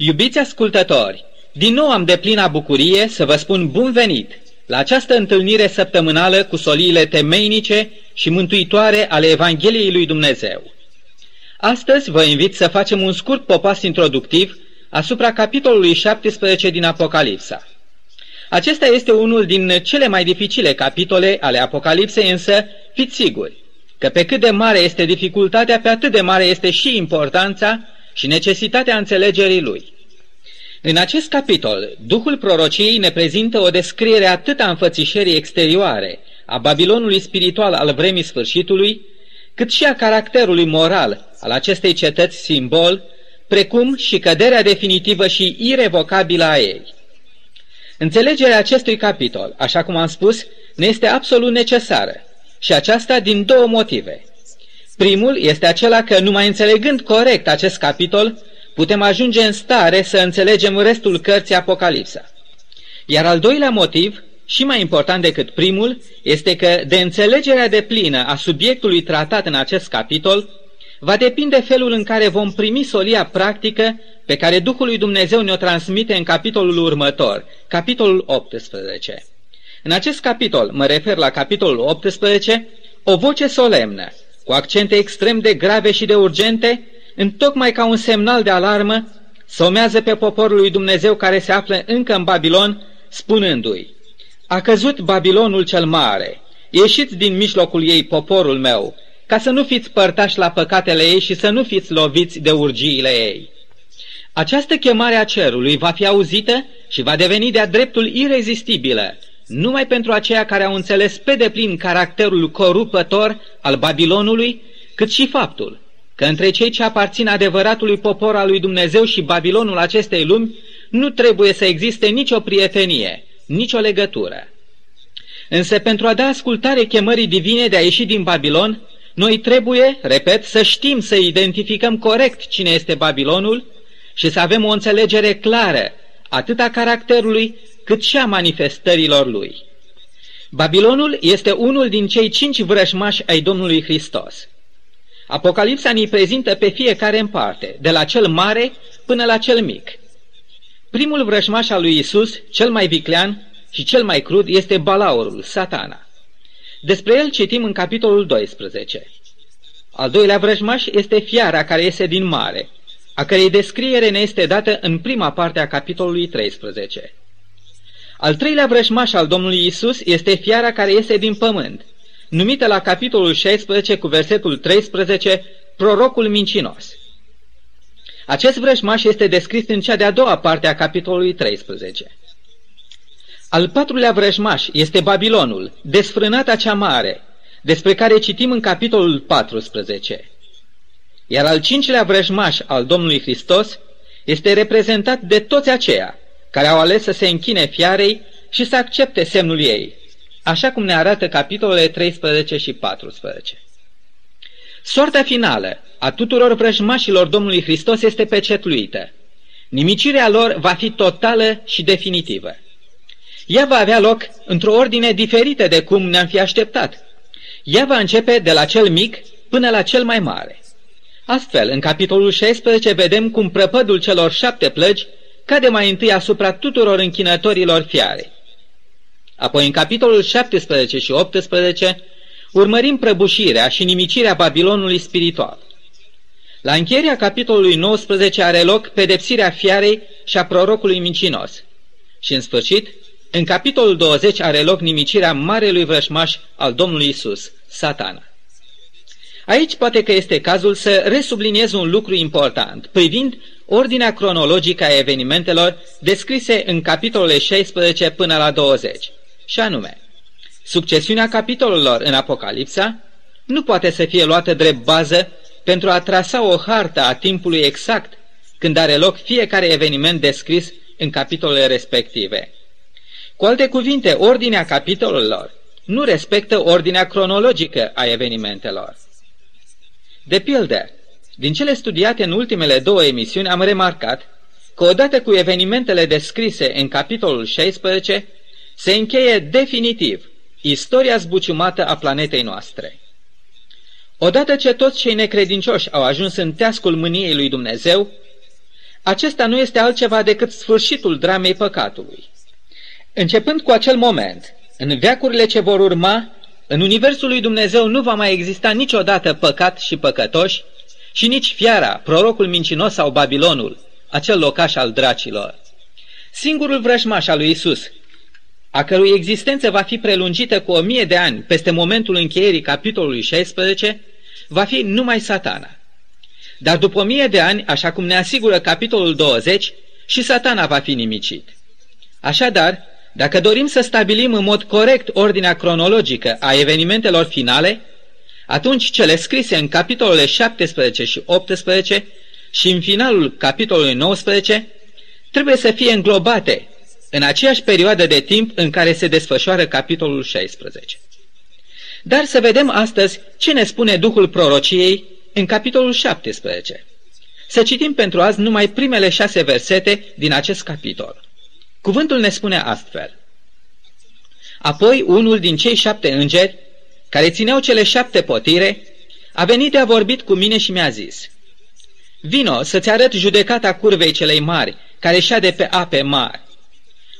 Iubiți ascultători, din nou am de plina bucurie să vă spun bun venit la această întâlnire săptămânală cu soliile temeinice și mântuitoare ale Evangheliei lui Dumnezeu. Astăzi vă invit să facem un scurt popas introductiv asupra capitolului 17 din Apocalipsa. Acesta este unul din cele mai dificile capitole ale Apocalipsei, însă fiți siguri că pe cât de mare este dificultatea, pe atât de mare este și importanța și necesitatea înțelegerii lui. În acest capitol, Duhul prorociei ne prezintă o descriere atât a înfățișării exterioare a Babilonului spiritual al vremii sfârșitului, cât și a caracterului moral al acestei cetăți simbol, precum și căderea definitivă și irevocabilă a ei. Înțelegerea acestui capitol, așa cum am spus, ne este absolut necesară și aceasta din două motive. Primul este acela că, numai înțelegând corect acest capitol, putem ajunge în stare să înțelegem restul cărții Apocalipsa. Iar al doilea motiv, și mai important decât primul, este că de înțelegerea de plină a subiectului tratat în acest capitol, va depinde felul în care vom primi solia practică pe care Duhul lui Dumnezeu ne-o transmite în capitolul următor, capitolul 18. În acest capitol, mă refer la capitolul 18, o voce solemnă, cu accente extrem de grave și de urgente, întocmai ca un semnal de alarmă, somează pe poporul lui Dumnezeu care se află încă în Babilon, spunându-i, A căzut Babilonul cel mare, ieșiți din mijlocul ei poporul meu, ca să nu fiți părtași la păcatele ei și să nu fiți loviți de urgiile ei. Această chemare a cerului va fi auzită și va deveni de-a dreptul irezistibilă, numai pentru aceia care au înțeles pe deplin caracterul corupător al Babilonului, cât și faptul că între cei ce aparțin adevăratului popor al lui Dumnezeu și Babilonul acestei lumi nu trebuie să existe nicio prietenie, nicio legătură. Însă pentru a da ascultare chemării divine de a ieși din Babilon, noi trebuie, repet, să știm să identificăm corect cine este Babilonul și să avem o înțelegere clară atât a caracterului cât și a manifestărilor lui. Babilonul este unul din cei cinci vrășmași ai Domnului Hristos. Apocalipsa ne prezintă pe fiecare în parte, de la cel mare până la cel mic. Primul vrășmaș al lui Isus, cel mai viclean și cel mai crud, este balaurul, satana. Despre el citim în capitolul 12. Al doilea vrăjmaș este fiara care iese din mare, a cărei descriere ne este dată în prima parte a capitolului 13. Al treilea vrăjmaș al Domnului Isus este fiara care iese din pământ, numită la capitolul 16 cu versetul 13 prorocul mincinos. Acest vrăjmaș este descris în cea de-a doua parte a capitolului 13. Al patrulea vrăjmaș este Babilonul, desfrânata cea mare, despre care citim în capitolul 14. Iar al cincilea vrăjmaș al Domnului Hristos este reprezentat de toți aceia care au ales să se închine fiarei și să accepte semnul ei, așa cum ne arată capitolele 13 și 14. Soarta finală a tuturor vrăjmașilor Domnului Hristos este pecetluită. Nimicirea lor va fi totală și definitivă. Ea va avea loc într-o ordine diferită de cum ne-am fi așteptat. Ea va începe de la cel mic până la cel mai mare. Astfel, în capitolul 16 vedem cum prăpădul celor șapte plăgi cade mai întâi asupra tuturor închinătorilor fiare. Apoi, în capitolul 17 și 18, urmărim prăbușirea și nimicirea Babilonului spiritual. La încheierea capitolului 19 are loc pedepsirea fiarei și a prorocului mincinos. Și, în sfârșit, în capitolul 20 are loc nimicirea marelui vrășmaș al Domnului Isus, satana. Aici poate că este cazul să resubliniez un lucru important, privind ordinea cronologică a evenimentelor descrise în capitolele 16 până la 20, și anume, succesiunea capitolelor în Apocalipsa nu poate să fie luată drept bază pentru a trasa o hartă a timpului exact când are loc fiecare eveniment descris în capitolele respective. Cu alte cuvinte, ordinea capitolelor nu respectă ordinea cronologică a evenimentelor. De pildă, din cele studiate în ultimele două emisiuni am remarcat că odată cu evenimentele descrise în capitolul 16, se încheie definitiv istoria zbuciumată a planetei noastre. Odată ce toți cei necredincioși au ajuns în teascul mâniei lui Dumnezeu, acesta nu este altceva decât sfârșitul dramei păcatului. Începând cu acel moment, în veacurile ce vor urma, în Universul lui Dumnezeu nu va mai exista niciodată păcat și păcătoși și nici fiara, prorocul mincinos sau Babilonul, acel locaș al dracilor. Singurul vrăjmaș al lui Isus, a cărui existență va fi prelungită cu o mie de ani peste momentul încheierii capitolului 16, va fi numai satana. Dar după o mie de ani, așa cum ne asigură capitolul 20, și satana va fi nimicit. Așadar, dacă dorim să stabilim în mod corect ordinea cronologică a evenimentelor finale, atunci cele scrise în capitolele 17 și 18 și în finalul capitolului 19 trebuie să fie înglobate în aceeași perioadă de timp în care se desfășoară capitolul 16. Dar să vedem astăzi ce ne spune Duhul prorociei în capitolul 17. Să citim pentru azi numai primele șase versete din acest capitol. Cuvântul ne spune astfel. Apoi unul din cei șapte îngeri, care țineau cele șapte potire, a venit de a vorbit cu mine și mi-a zis, Vino să-ți arăt judecata curvei celei mari, care șade pe ape mari.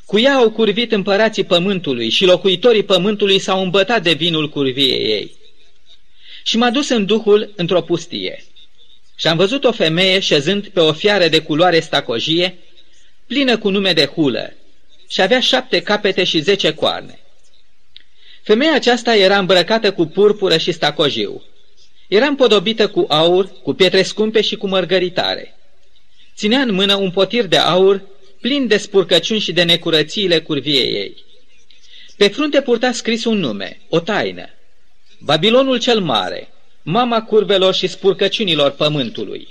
Cu ea au curvit împărații pământului și locuitorii pământului s-au îmbătat de vinul curviei ei. Și m-a dus în duhul într-o pustie. Și am văzut o femeie șezând pe o fiară de culoare stacojie, plină cu nume de hulă, și avea șapte capete și zece coarne. Femeia aceasta era îmbrăcată cu purpură și stacojiu. Era împodobită cu aur, cu pietre scumpe și cu mărgăritare. Ținea în mână un potir de aur plin de spurcăciuni și de necurățiile curviei ei. Pe frunte purta scris un nume, o taină. Babilonul cel mare, mama curvelor și spurcăciunilor pământului.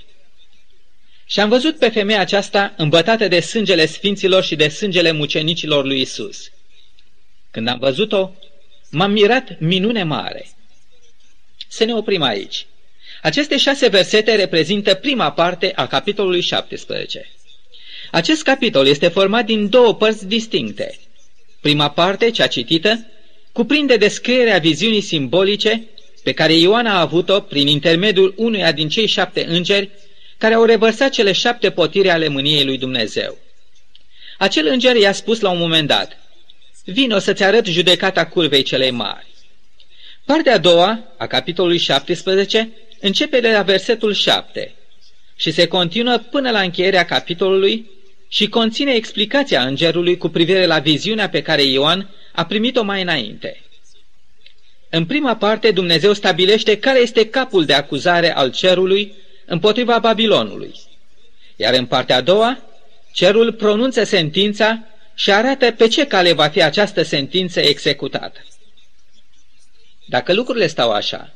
Și am văzut pe femeia aceasta îmbătată de sângele sfinților și de sângele mucenicilor lui Isus. Când am văzut-o, m-am mirat minune mare. Să ne oprim aici. Aceste șase versete reprezintă prima parte a capitolului 17. Acest capitol este format din două părți distincte. Prima parte, cea citită, cuprinde descrierea viziunii simbolice pe care Ioan a avut-o prin intermediul unuia din cei șapte îngeri care au revărsat cele șapte potire ale mâniei lui Dumnezeu. Acel înger i-a spus la un moment dat, Vino să-ți arăt judecata curvei celei mari. Partea a doua, a capitolului 17, începe de la versetul 7 și se continuă până la încheierea capitolului și conține explicația îngerului cu privire la viziunea pe care Ioan a primit-o mai înainte. În prima parte, Dumnezeu stabilește care este capul de acuzare al cerului împotriva Babilonului, iar în partea a doua, cerul pronunță sentința și arată pe ce cale va fi această sentință executată. Dacă lucrurile stau așa,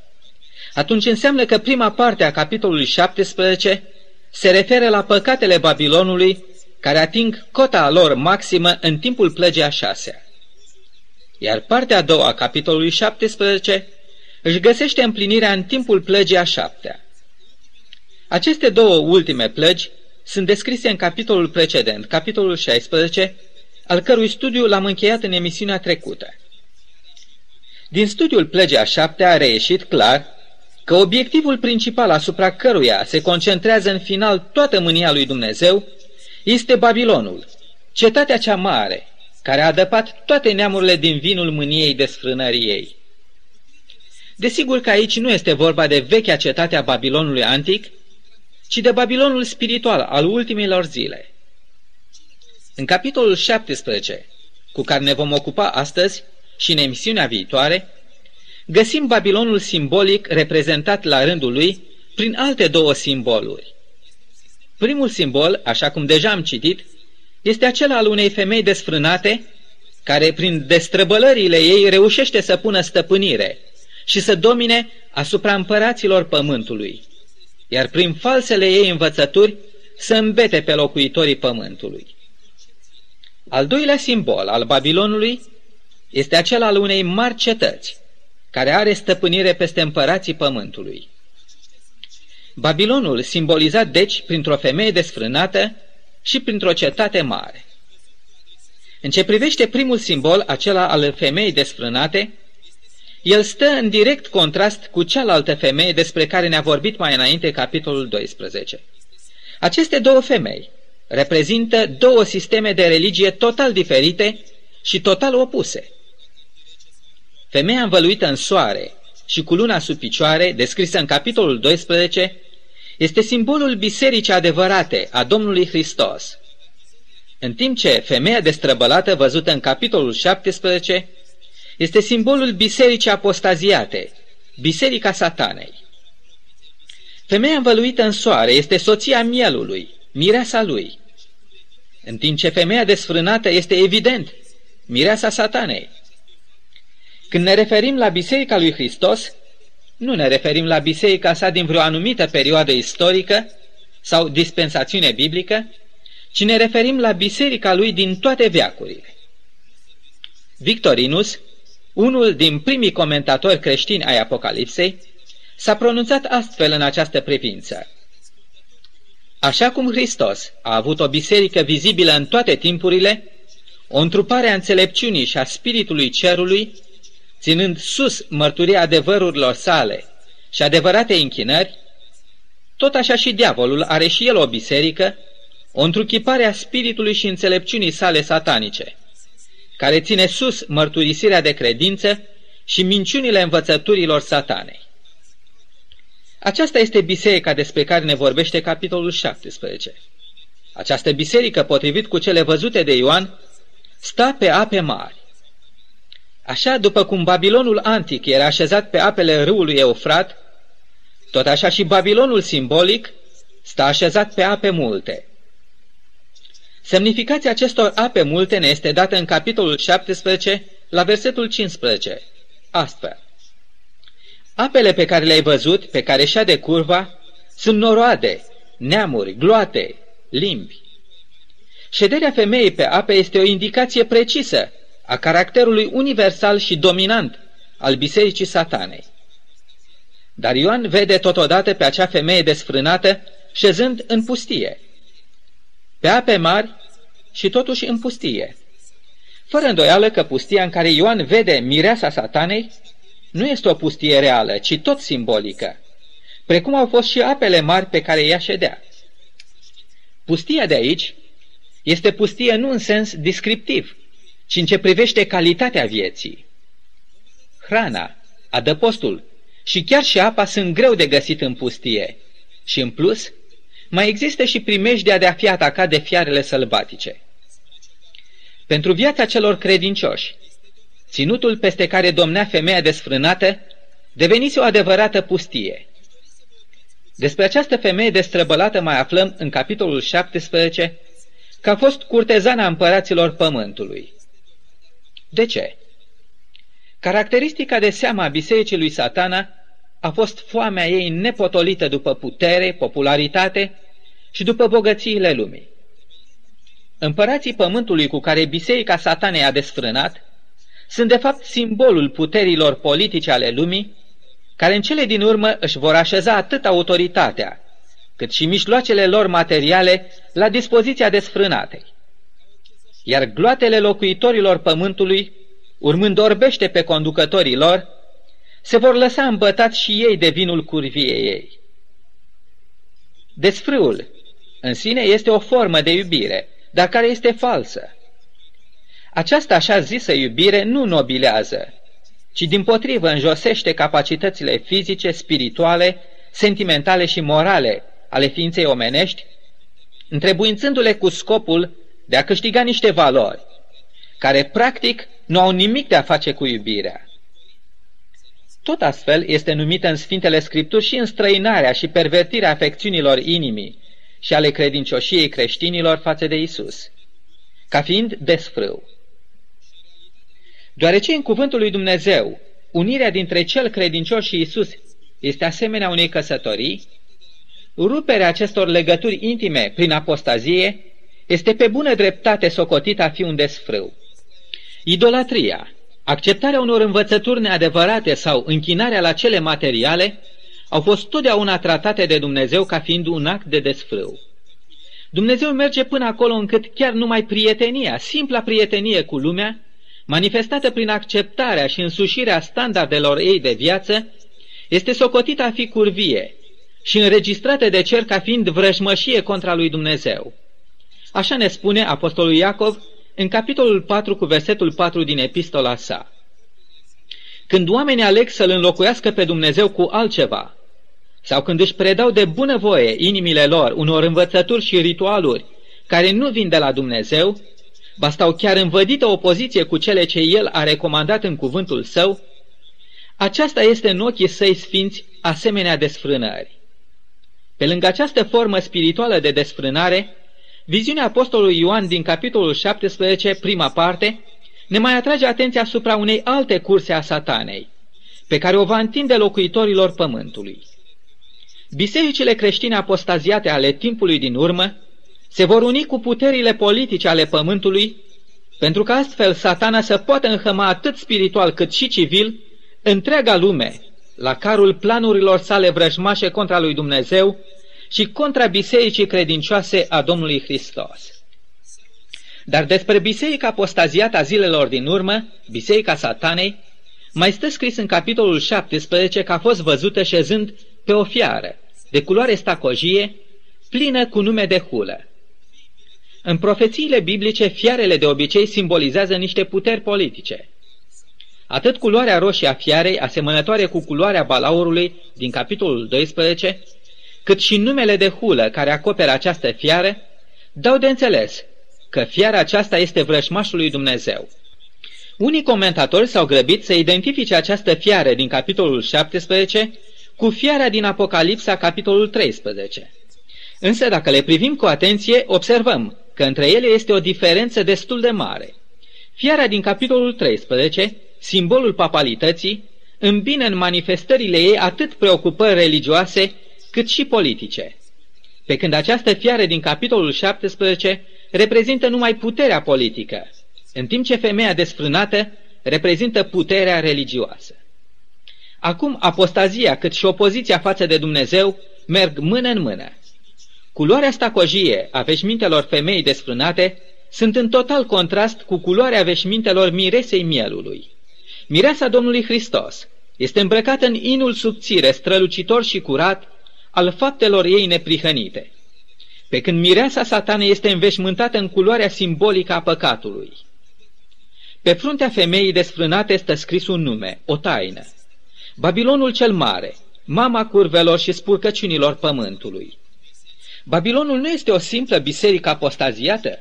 atunci înseamnă că prima parte a capitolului 17 se referă la păcatele Babilonului care ating cota lor maximă în timpul plăgii a șasea. Iar partea a doua a capitolului 17 își găsește împlinirea în timpul plăgii a șaptea. Aceste două ultime plăgi sunt descrise în capitolul precedent, capitolul 16, al cărui studiu l-am încheiat în emisiunea trecută. Din studiul plăgii a șaptea a reieșit clar că obiectivul principal asupra căruia se concentrează în final toată mânia lui Dumnezeu este Babilonul, cetatea cea mare, care a adăpat toate neamurile din vinul mâniei desfrânării ei. Desigur că aici nu este vorba de vechea cetate a Babilonului antic, ci de Babilonul spiritual al ultimilor zile. În capitolul 17, cu care ne vom ocupa astăzi și în emisiunea viitoare, găsim Babilonul simbolic reprezentat la rândul lui prin alte două simboluri. Primul simbol, așa cum deja am citit, este acela al unei femei desfrânate, care prin destrăbălările ei reușește să pună stăpânire și să domine asupra împăraților pământului, iar prin falsele ei învățături să îmbete pe locuitorii pământului. Al doilea simbol al Babilonului este acela al unei mari cetăți, care are stăpânire peste împărații pământului. Babilonul simbolizat deci printr-o femeie desfrânată și printr-o cetate mare. În ce privește primul simbol, acela al femeii desfrânate, el stă în direct contrast cu cealaltă femeie despre care ne-a vorbit mai înainte capitolul 12. Aceste două femei, reprezintă două sisteme de religie total diferite și total opuse. Femeia învăluită în soare și cu luna sub picioare, descrisă în capitolul 12, este simbolul bisericii adevărate a Domnului Hristos. În timp ce femeia destrăbălată văzută în capitolul 17 este simbolul bisericii apostaziate, biserica satanei. Femeia învăluită în soare este soția mielului, mireasa lui, în timp ce femeia desfrânată este evident mireasa satanei. Când ne referim la Biserica lui Hristos, nu ne referim la biserica sa din vreo anumită perioadă istorică sau dispensațiune biblică, ci ne referim la biserica lui din toate veacurile. Victorinus, unul din primii comentatori creștini ai Apocalipsei, s-a pronunțat astfel în această privință. Așa cum Hristos a avut o biserică vizibilă în toate timpurile, o întrupare a înțelepciunii și a spiritului cerului, ținând sus mărturia adevărurilor sale și adevărate închinări, tot așa și diavolul are și el o biserică, o întruchipare a spiritului și înțelepciunii sale satanice, care ține sus mărturisirea de credință și minciunile învățăturilor satanei. Aceasta este biserica despre care ne vorbește capitolul 17. Această biserică, potrivit cu cele văzute de Ioan, sta pe ape mari. Așa după cum Babilonul antic era așezat pe apele râului Eufrat, tot așa și Babilonul simbolic sta așezat pe ape multe. Semnificația acestor ape multe ne este dată în capitolul 17, la versetul 15. Astfel. Apele pe care le-ai văzut, pe care de curva, sunt noroade, neamuri, gloate, limbi. Șederea femeii pe ape este o indicație precisă a caracterului universal și dominant al bisericii satanei. Dar Ioan vede totodată pe acea femeie desfrânată șezând în pustie, pe ape mari și totuși în pustie. Fără îndoială că pustia în care Ioan vede mireasa satanei nu este o pustie reală, ci tot simbolică, precum au fost și apele mari pe care ea ședea. Pustia de aici este pustie nu în sens descriptiv, ci în ce privește calitatea vieții. Hrana, adăpostul și chiar și apa sunt greu de găsit în pustie și, în plus, mai există și primejdea de a fi atacat de fiarele sălbatice. Pentru viața celor credincioși, ținutul peste care domnea femeia desfrânată devenise o adevărată pustie. Despre această femeie destrăbălată mai aflăm în capitolul 17 că a fost curtezana împăraților pământului. De ce? Caracteristica de seamă a bisericii lui satana a fost foamea ei nepotolită după putere, popularitate și după bogățiile lumii. Împărații pământului cu care biserica satanei a desfrânat sunt de fapt simbolul puterilor politice ale lumii, care în cele din urmă își vor așeza atât autoritatea, cât și mijloacele lor materiale la dispoziția desfrânatei. Iar gloatele locuitorilor pământului, urmând orbește pe conducătorii lor, se vor lăsa îmbătați și ei de vinul curviei ei. Desfrâul în sine este o formă de iubire, dar care este falsă. Această așa zisă iubire nu nobilează, ci din potrivă înjosește capacitățile fizice, spirituale, sentimentale și morale ale ființei omenești, întrebuințându-le cu scopul de a câștiga niște valori, care practic nu au nimic de a face cu iubirea. Tot astfel este numită în Sfintele Scripturi și înstrăinarea și pervertirea afecțiunilor inimii și ale credincioșiei creștinilor față de Isus, ca fiind desfrâu. Deoarece în cuvântul lui Dumnezeu, unirea dintre cel credincios și Isus este asemenea unei căsătorii, ruperea acestor legături intime prin apostazie este pe bună dreptate socotită a fi un desfrâu. Idolatria, acceptarea unor învățături neadevărate sau închinarea la cele materiale au fost totdeauna tratate de Dumnezeu ca fiind un act de desfrâu. Dumnezeu merge până acolo încât chiar numai prietenia, simpla prietenie cu lumea, manifestată prin acceptarea și însușirea standardelor ei de viață, este socotită a fi curvie și înregistrată de cer ca fiind vrăjmășie contra lui Dumnezeu. Așa ne spune Apostolul Iacov în capitolul 4 cu versetul 4 din epistola sa. Când oamenii aleg să-L înlocuiască pe Dumnezeu cu altceva, sau când își predau de bunăvoie inimile lor unor învățături și ritualuri care nu vin de la Dumnezeu, ba stau chiar învădită opoziție cu cele ce El a recomandat în cuvântul Său, aceasta este în ochii săi sfinți asemenea desfrânări. Pe lângă această formă spirituală de desfrânare, viziunea Apostolului Ioan din capitolul 17, prima parte, ne mai atrage atenția asupra unei alte curse a satanei, pe care o va întinde locuitorilor pământului. Bisericile creștine apostaziate ale timpului din urmă se vor uni cu puterile politice ale pământului, pentru că astfel satana să poată înhăma atât spiritual cât și civil întreaga lume la carul planurilor sale vrăjmașe contra lui Dumnezeu și contra bisericii credincioase a Domnului Hristos. Dar despre biserica apostaziată a zilelor din urmă, biserica satanei, mai stă scris în capitolul 17 că a fost văzută șezând pe o fiară, de culoare stacojie, plină cu nume de hulă. În profețiile biblice, fiarele de obicei simbolizează niște puteri politice. Atât culoarea roșie a fiarei, asemănătoare cu culoarea balaurului din capitolul 12, cât și numele de hulă care acoperă această fiară, dau de înțeles că fiara aceasta este vrășmașul lui Dumnezeu. Unii comentatori s-au grăbit să identifice această fiară din capitolul 17 cu fiara din Apocalipsa, capitolul 13. Însă, dacă le privim cu atenție, observăm că între ele este o diferență destul de mare. Fiara din capitolul 13, simbolul papalității, îmbină în manifestările ei atât preocupări religioase cât și politice. Pe când această fiară din capitolul 17 reprezintă numai puterea politică, în timp ce femeia desfrânată reprezintă puterea religioasă. Acum apostazia cât și opoziția față de Dumnezeu merg mână în mână. Culoarea stacojie a veșmintelor femei desfrânate sunt în total contrast cu culoarea veșmintelor miresei mielului. Mireasa Domnului Hristos este îmbrăcată în inul subțire, strălucitor și curat al faptelor ei neprihănite, pe când mireasa satanei este înveșmântată în culoarea simbolică a păcatului. Pe fruntea femeii desfrânate este scris un nume, o taină. Babilonul cel mare, mama curvelor și spurcăciunilor pământului. Babilonul nu este o simplă biserică apostaziată,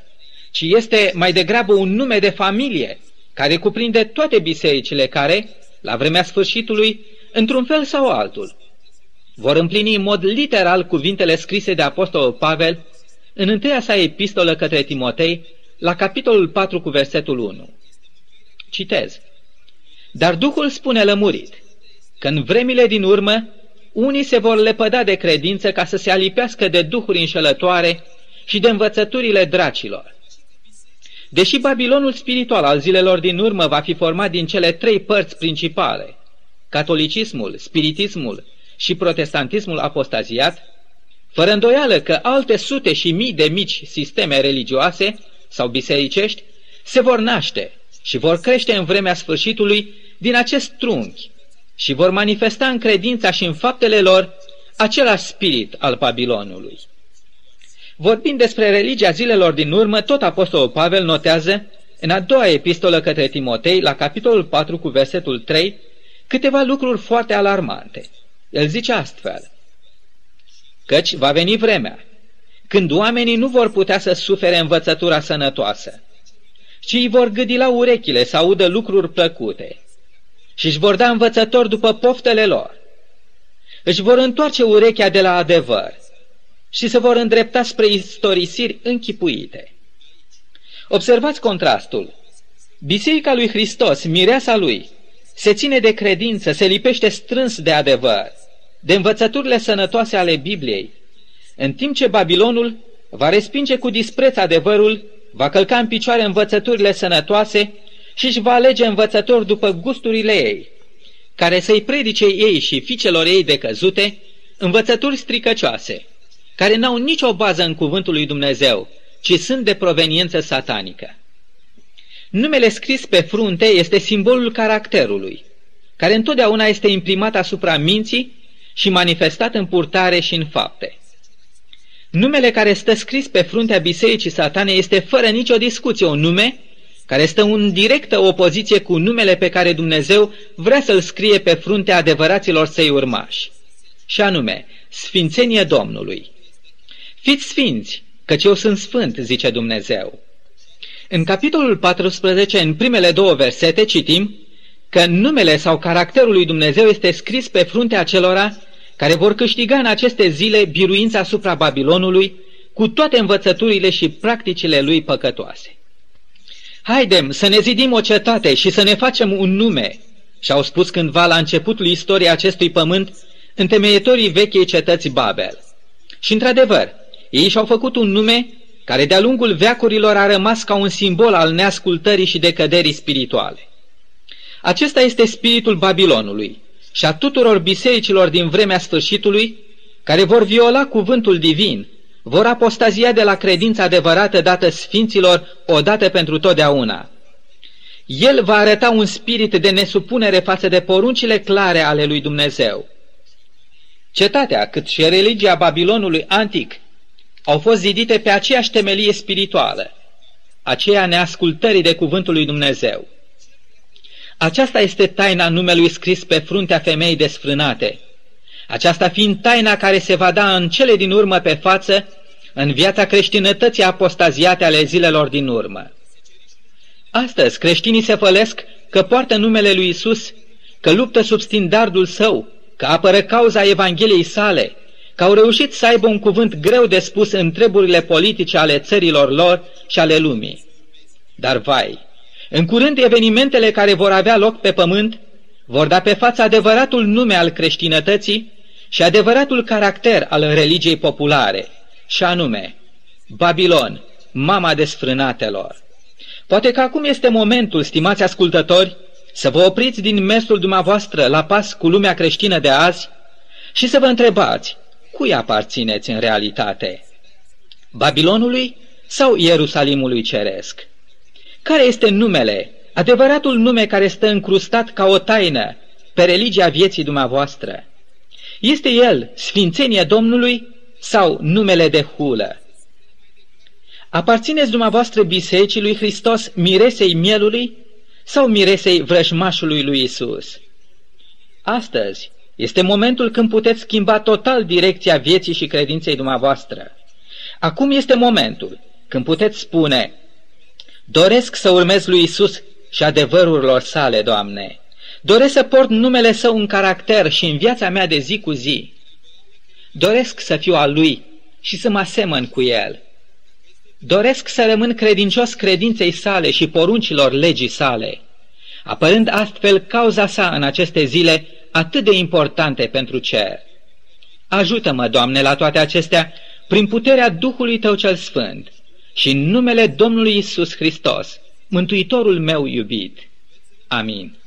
ci este mai degrabă un nume de familie, care cuprinde toate bisericile care, la vremea sfârșitului, într-un fel sau altul, vor împlini în mod literal cuvintele scrise de Apostolul Pavel în întâia sa epistolă către Timotei, la capitolul 4 cu versetul 1. Citez. Dar Duhul spune lămurit că în vremile din urmă unii se vor lepăda de credință ca să se alipească de duhuri înșelătoare și de învățăturile dracilor. Deși Babilonul spiritual al zilelor din urmă va fi format din cele trei părți principale, catolicismul, spiritismul și protestantismul apostaziat, fără îndoială că alte sute și mii de mici sisteme religioase sau bisericești se vor naște și vor crește în vremea sfârșitului din acest trunchi și vor manifesta în credința și în faptele lor același spirit al Babilonului. Vorbind despre religia zilelor din urmă, tot Apostolul Pavel notează în a doua epistolă către Timotei, la capitolul 4 cu versetul 3, câteva lucruri foarte alarmante. El zice astfel, căci va veni vremea când oamenii nu vor putea să sufere învățătura sănătoasă, ci îi vor gâdi la urechile să audă lucruri plăcute și își vor da învățători după poftele lor. Își vor întoarce urechea de la adevăr și se vor îndrepta spre istorisiri închipuite. Observați contrastul. Biserica lui Hristos, mireasa lui, se ține de credință, se lipește strâns de adevăr, de învățăturile sănătoase ale Bibliei, în timp ce Babilonul va respinge cu dispreț adevărul, va călca în picioare învățăturile sănătoase și își va alege învățători după gusturile ei, care să-i predice ei și fiicelor ei decăzute învățături stricăcioase, care n-au nicio bază în cuvântul lui Dumnezeu, ci sunt de proveniență satanică. Numele scris pe frunte este simbolul caracterului, care întotdeauna este imprimat asupra minții și manifestat în purtare și în fapte. Numele care stă scris pe fruntea bisericii satane este fără nicio discuție un nume care stă în directă opoziție cu numele pe care Dumnezeu vrea să-l scrie pe fruntea adevăraților săi urmași, și anume, Sfințenie Domnului. Fiți sfinți, căci eu sunt sfânt, zice Dumnezeu. În capitolul 14, în primele două versete, citim că numele sau caracterul lui Dumnezeu este scris pe fruntea acelora care vor câștiga în aceste zile biruința asupra Babilonului cu toate învățăturile și practicile lui păcătoase. Haidem să ne zidim o cetate și să ne facem un nume, și-au spus cândva la începutul istoriei acestui pământ întemeietorii vechei cetăți Babel. Și într-adevăr, ei și-au făcut un nume care de-a lungul veacurilor a rămas ca un simbol al neascultării și decăderii spirituale. Acesta este spiritul Babilonului și a tuturor bisericilor din vremea sfârșitului, care vor viola cuvântul divin, vor apostazia de la credința adevărată dată sfinților odată pentru totdeauna. El va arăta un spirit de nesupunere față de poruncile clare ale lui Dumnezeu. Cetatea, cât și religia Babilonului antic, au fost zidite pe aceeași temelie spirituală, aceea neascultării de cuvântul lui Dumnezeu. Aceasta este taina numelui scris pe fruntea femeii desfrânate, aceasta fiind taina care se va da în cele din urmă pe față în viața creștinătății apostaziate ale zilelor din urmă. Astăzi creștinii se fălesc că poartă numele lui Isus, că luptă sub standardul său, că apără cauza Evangheliei sale, că au reușit să aibă un cuvânt greu de spus în treburile politice ale țărilor lor și ale lumii. Dar vai, în curând evenimentele care vor avea loc pe pământ vor da pe față adevăratul nume al creștinătății și adevăratul caracter al religiei populare, și anume Babilon, mama desfrânatelor. Poate că acum este momentul, stimați ascultători, să vă opriți din mesul dumneavoastră la pas cu lumea creștină de azi și să vă întrebați cui aparțineți în realitate? Babilonului sau Ierusalimului ceresc? Care este numele, adevăratul nume care stă încrustat ca o taină pe religia vieții dumneavoastră? Este el sfințenia Domnului sau numele de hulă? Aparțineți dumneavoastră bisericii lui Hristos miresei mielului sau miresei vrăjmașului lui Isus? Astăzi este momentul când puteți schimba total direcția vieții și credinței dumneavoastră. Acum este momentul când puteți spune, doresc să urmez lui Isus și adevărurilor sale, Doamne. Doresc să port numele Său în caracter și în viața mea de zi cu zi. Doresc să fiu al Lui și să mă asemăn cu El. Doresc să rămân credincios credinței sale și poruncilor legii sale, apărând astfel cauza sa în aceste zile atât de importante pentru cer. Ajută-mă, Doamne, la toate acestea, prin puterea Duhului Tău cel Sfânt și în numele Domnului Isus Hristos, Mântuitorul meu iubit. Amin.